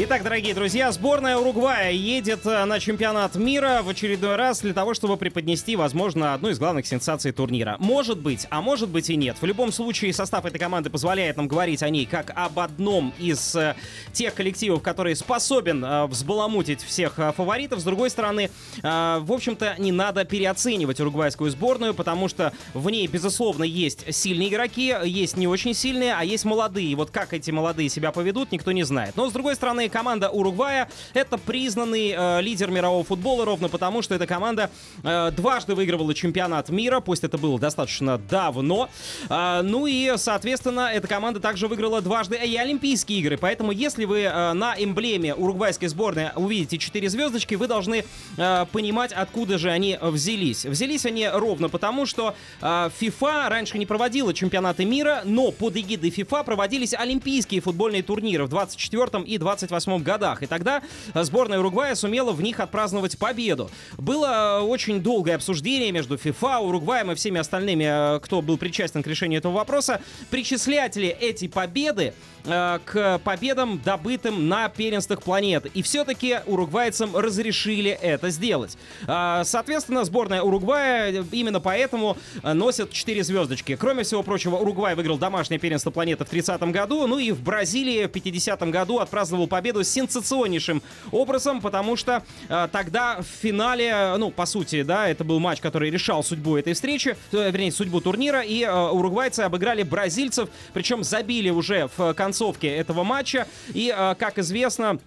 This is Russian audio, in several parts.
Итак, дорогие друзья, сборная Уругвая едет э, на чемпионат мира в очередной раз для того, чтобы преподнести, возможно, одну из главных сенсаций турнира. Может быть, а может быть и нет. В любом случае, состав этой команды позволяет нам говорить о ней как об одном из э, тех коллективов, который способен э, взбаламутить всех фаворитов. С другой стороны, в общем-то, не надо переоценивать уругвайскую сборную, потому что в ней, безусловно, есть сильные игроки, есть не очень сильные, а есть молодые. И вот как эти молодые себя поведут, никто не знает. Но, с другой стороны, команда Уругвая — это признанный э, лидер мирового футбола ровно потому, что эта команда э, дважды выигрывала чемпионат мира, пусть это было достаточно давно. А, ну и, соответственно, эта команда также выиграла дважды и Олимпийские игры. Поэтому, если вы э, на эмблеме уругвайской сборной увидите 4 звездочки, вы должны э, понимать, откуда же они взялись. Взялись они ровно потому, что э, FIFA раньше не проводила чемпионаты мира, но под эгидой FIFA проводились олимпийские футбольные турниры в 24 и 28 годах. И тогда сборная Уругвая сумела в них отпраздновать победу. Было э, очень долгое обсуждение между FIFA, Уругваем и всеми остальными, э, кто был причастен к решению этого вопроса. Причислять ли эти победы э, к победам, добытым на первенствах планеты. И все-таки уругвайцам разрешили это сделать. Соответственно, сборная Уругвая именно поэтому носит 4 звездочки. Кроме всего прочего, Уругвай выиграл домашнее первенство планеты в 30-м году, ну и в Бразилии в 50-м году отпраздновал победу сенсационнейшим образом, потому что э, тогда в финале, ну, по сути, да, это был матч, который решал судьбу этой встречи, э, вернее, судьбу турнира, и э, уругвайцы обыграли бразильцев, причем забили уже в концовке этого матча, и, э, как известно,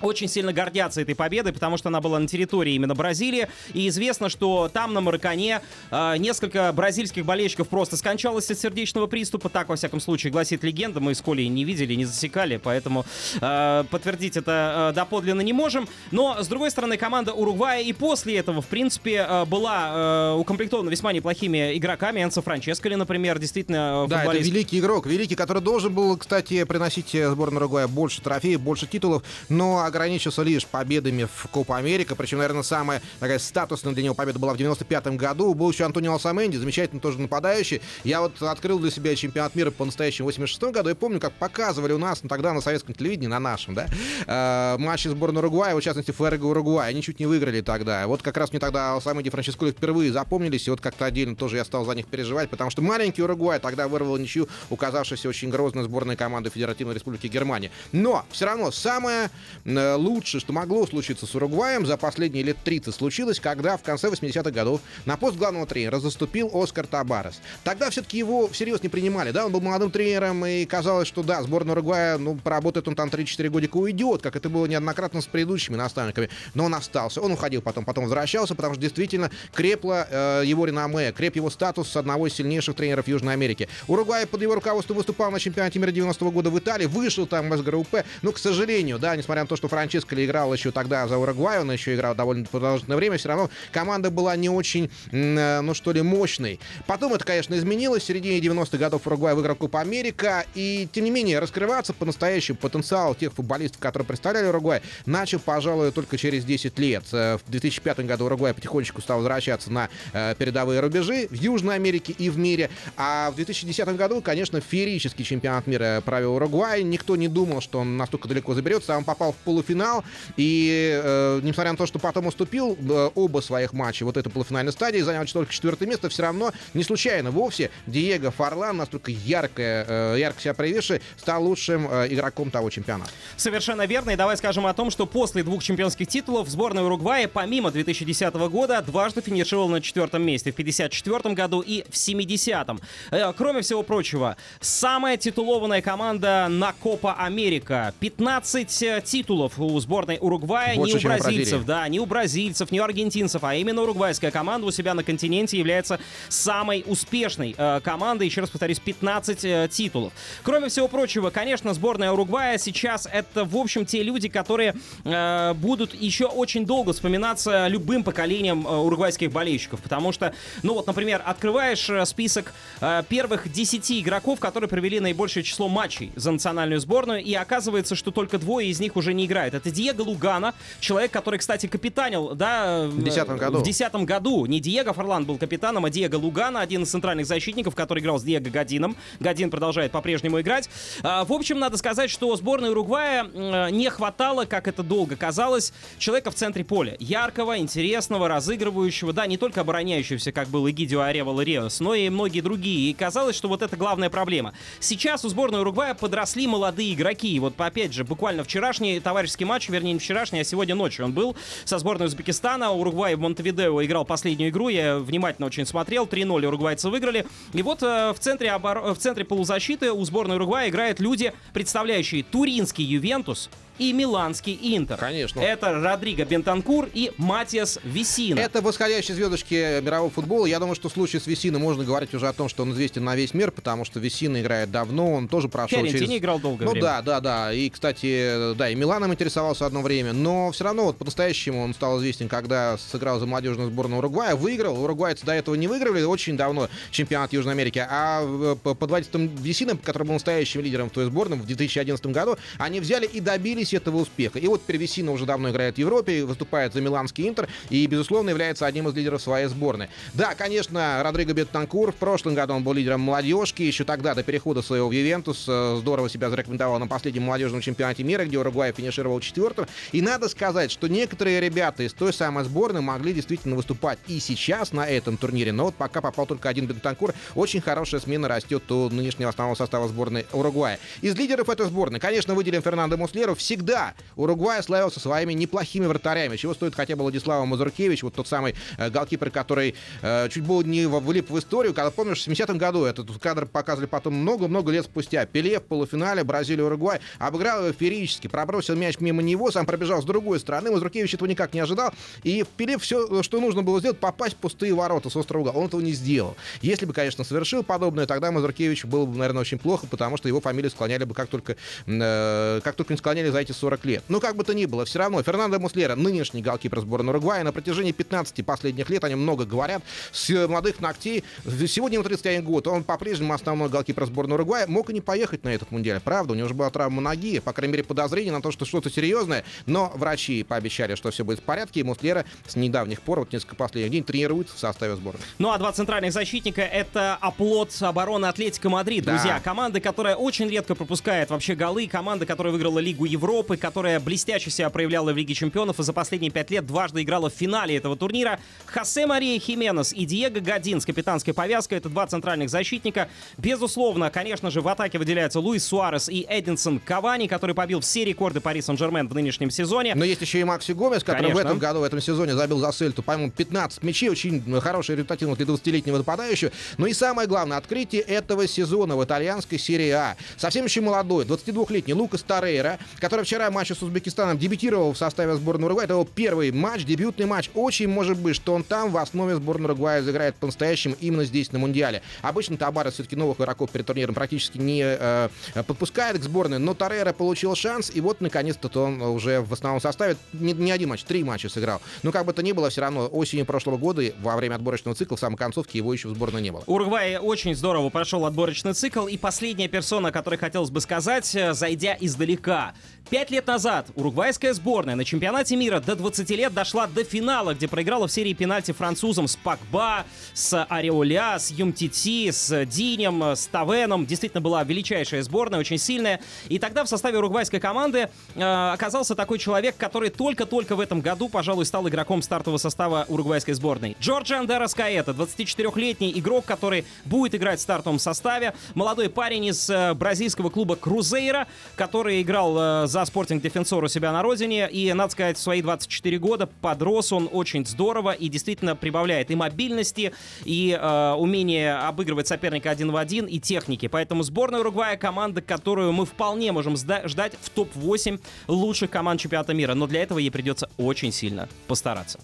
очень сильно гордятся этой победой, потому что она была на территории именно Бразилии. И известно, что там, на Маракане, э, несколько бразильских болельщиков просто скончалось от сердечного приступа. Так, во всяком случае, гласит легенда. Мы с Колей не видели, не засекали, поэтому э, подтвердить это э, доподлинно не можем. Но, с другой стороны, команда Уругвая и после этого, в принципе, э, была э, укомплектована весьма неплохими игроками. Энцо Франческали, например, действительно э, Да, это великий игрок, великий, который должен был, кстати, приносить э, сборной Уругвая больше трофеев, больше титулов, но ограничился лишь победами в Копа Америка. Причем, наверное, самая такая статусная для него победа была в 95-м году. Был еще Антонио Алсаменди, замечательный тоже нападающий. Я вот открыл для себя чемпионат мира по-настоящему в 86 году. Я помню, как показывали у нас ну, тогда на советском телевидении, на нашем, да, э, матчи сборной Уругвая, в частности, Ферго Уругвай. Они чуть не выиграли тогда. Вот как раз мне тогда Алсаменди и Франческули впервые запомнились, и вот как-то отдельно тоже я стал за них переживать, потому что маленький Уругвай тогда вырвал ничью, указавшийся очень грозной сборной команды Федеративной Республики Германия. Но все равно самое э, лучшее, что могло случиться с Уругваем за последние лет 30 случилось, когда в конце 80-х годов на пост главного тренера заступил Оскар Табарес. Тогда все-таки его всерьез не принимали, да, он был молодым тренером, и казалось, что да, сборная Уругвая, ну, поработает он там 3-4 годика уйдет, как это было неоднократно с предыдущими наставниками, но он остался, он уходил потом, потом возвращался, потому что действительно крепло э, его реноме, креп его статус одного из сильнейших тренеров Южной Америки. Уругвай под его руководством выступал на чемпионате мира 90-го года в Италии, вышел там в СГРУП, но, к сожалению, да, несмотря на то, что Франческо играл еще тогда за Уругвай, он еще играл довольно продолжительное время, все равно команда была не очень, э, ну что ли, мощной. Потом это, конечно, изменилось. В середине 90-х годов Уругвай выиграл Кубок Америка, и, тем не менее, раскрываться по-настоящему потенциал тех футболистов, которые представляли Уругвай, начал, пожалуй, только через 10 лет. Э, В 2005 году Уругвай потихонечку стал возвращаться на э, передовые рубежи в Южной Америке и в мире. А в 2010 году, конечно, феерический чемпионат мира провел Уругвай. Никто не думал, что он настолько далеко заберется. Он попал в полуфинал. И э, несмотря на то, что потом уступил э, оба своих матча, вот этой полуфинальной стадии, занял только четвертое место, все равно не случайно вовсе Диего Фарлан, настолько яркое, э, ярко себя проявивший, стал лучшим э, игроком того чемпионата. Совершенно верно. И давай скажем о том, что после двух чемпионских титулов сборная Уругвая, помимо 2010 года, дважды финишировала на четвертом месте. В 54 году и в 70-м. Э, Кроме всего прочего, самая титулованная команда на Копа Америка. 15 э, титулов титулов у сборной Уругвая, Больше, ни у бразильцев, да, ни у бразильцев, ни у аргентинцев, а именно уругвайская команда у себя на континенте является самой успешной э, командой. Еще раз повторюсь, 15 э, титулов. Кроме всего прочего, конечно, сборная Уругвая сейчас это, в общем, те люди, которые э, будут еще очень долго вспоминаться любым поколением э, уругвайских болельщиков. Потому что, ну вот, например, открываешь э, список э, первых 10 игроков, которые провели наибольшее число матчей за национальную сборную, и оказывается, что только двое из них уже не играют. Это Диего Лугана, человек, который, кстати, капитанил, да, В 10 году. В 10 году. Не Диего Форлан был капитаном, а Диего Лугана, один из центральных защитников, который играл с Диего Гадином. Гадин продолжает по-прежнему играть. А, в общем, надо сказать, что сборной Уругвая м, не хватало, как это долго казалось, человека в центре поля. Яркого, интересного, разыгрывающего, да, не только обороняющегося, как был Игидио Аревал и Риос, но и многие другие. И казалось, что вот это главная проблема. Сейчас у сборной Уругвая подросли молодые игроки. И вот, опять же, буквально вчерашний товарищеский матч, вернее, не вчерашний, а сегодня ночью он был со сборной Узбекистана. Уругвай в Монтевидео играл последнюю игру. Я внимательно очень смотрел. 3-0 уругвайцы выиграли. И вот э, в, центре обор... в центре полузащиты у сборной Уругвая играют люди, представляющие Туринский Ювентус и Миланский Интер. Конечно. Это Родриго Бентанкур и Матиас Висина. Это восходящие звездочки мирового футбола. Я думаю, что в случае с Весиной можно говорить уже о том, что он известен на весь мир, потому что Весина играет давно, он тоже прошел Фиорентине через... играл долгое Ну время. да, да, да. И, кстати, да, и Миланом интересовался одно время, но все равно вот по-настоящему он стал известен, когда сыграл за молодежную сборную Уругвая, выиграл. Уругвайцы до этого не выигрывали очень давно чемпионат Южной Америки, а по- под водительством Весина, который был настоящим лидером в той сборной в 2011 году, они взяли и добились этого успеха. И вот теперь Весина уже давно играет в Европе, выступает за Миланский Интер и, безусловно, является одним из лидеров своей сборной. Да, конечно, Родриго Беттанкур в прошлом году он был лидером молодежки, еще тогда, до перехода своего в Ювентус, э, здорово себя зарекомендовал на последнем молодежном чемпионате мира, где Уругвай финишировал четвертым. И надо сказать, что некоторые ребята из той самой сборной могли действительно выступать и сейчас на этом турнире, но вот пока попал только один Бентанкур, очень хорошая смена растет у нынешнего основного состава сборной Уругвая. Из лидеров этой сборной, конечно, выделим Фернандо Муслеру. Всегда Уругвай славился своими неплохими вратарями, чего стоит хотя бы Владислава Мазуркевич, вот тот самый э, голкипер, который э, чуть было не влип в историю, когда, помнишь, в 70-м году этот кадр показывали потом много-много лет спустя. Пеле в полуфинале Бразилия-Уругвай обыграл его феерически, пробросил мяч мимо него, сам пробежал с другой стороны, Мазуркевич этого никак не ожидал, и в Пеле все, что нужно было сделать, попасть в пустые ворота с острого угла. Он этого не сделал. Если бы, конечно, совершил подобное, тогда Мазуркевич было бы, наверное, очень плохо, потому что его фамилию склоняли бы как только, э, как только не склоняли за эти 40 лет. Но как бы то ни было, все равно Фернандо Муслера, нынешний голкипер сборной Уругвая, на протяжении 15 последних лет, о нем много говорят, с э, молодых ногтей, сегодня ему 31 год, он по-прежнему основной голкипер сборной Уругвая, мог и не поехать на этот мундиаль, правда, у него же была травма ноги, по крайней мере, подозрение на то, что что-то серьезное, но врачи пообещали, что все будет в порядке, и Муслера с недавних пор, вот несколько последних дней, тренируется в составе сборной. Ну а два центральных защитника это оплот обороны Атлетика Мадрид. Да. Друзья, команда, которая очень редко пропускает вообще голы, команда, которая выиграла Лигу Европы, которая блестяще себя проявляла в Лиге Чемпионов и за последние пять лет дважды играла в финале этого турнира. Хосе Мария Хименес и Диего Гадин с капитанской повязкой. Это два центральных защитника. Безусловно, конечно же, в атаке выделяются Луис Суарес и Эдинсон Кавани, который побил все рекорды Пари Сен-Жермен в нынешнем сезоне. Но есть еще и Макси Гомес, который Конечно. в этом году, в этом сезоне забил за Сельту, по-моему, 15 мячей. Очень хороший результативность для 20-летнего нападающего. Ну и самое главное, открытие этого сезона в итальянской серии А. Совсем еще молодой, 22-летний Лукас Торрейра, который вчера в матче с Узбекистаном дебютировал в составе сборной Уругвая. Это его первый матч, дебютный матч. Очень может быть, что он там в основе сборной Уругвая заиграет по-настоящему именно здесь, на Мундиале. Обычно Табарес все-таки новых игроков перед турниром практически не э, подпускает к сборной, но Торрейра получил шанс, и вот наконец-то он уже в основном составе не, не один матч, три матча сыграл. Но как бы то ни было, все равно осенью прошлого года, во время отборочного цикла, в самой концовке его еще в сборной не было. Уругвай очень здорово прошел отборочный цикл. И последняя персона, о которой хотелось бы сказать, э, зайдя издалека. Пять лет назад уругвайская сборная на чемпионате мира до 20 лет дошла до финала, где проиграла в серии пенальти французам с Пакба, с Ареоля, с Юмтити, с Динем, с Тавеном. Действительно была величайшая сборная, очень сильная. И тогда в составе уругвайской команды э, оказался такой человек, который только-только в этом году, пожалуй, стал игроком стартового состава уругвайской сборной. Джорджи Андерас Каэта, 24-летний игрок, который будет играть в стартовом составе. Молодой парень из э, бразильского клуба Крузейра, который играл э, за Спортинг Дефенсор у себя на родине. И, надо сказать, в свои 24 года подрос он очень здорово и действительно прибавляет и мобильности, и э, умение обыгрывать соперника один в один, и техники. Поэтому сборная Уругвая команда, которую мы вполне можем ждать в топ-8 лучших команд чемпионата мира. Но для этого ей придется очень сильно постараться.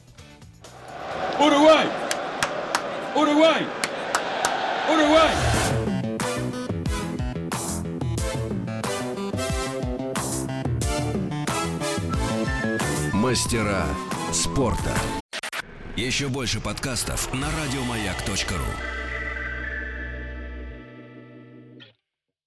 Уругвай! Уругвай! Уругвай! Мастера спорта. Еще больше подкастов на радиомаяк.ру.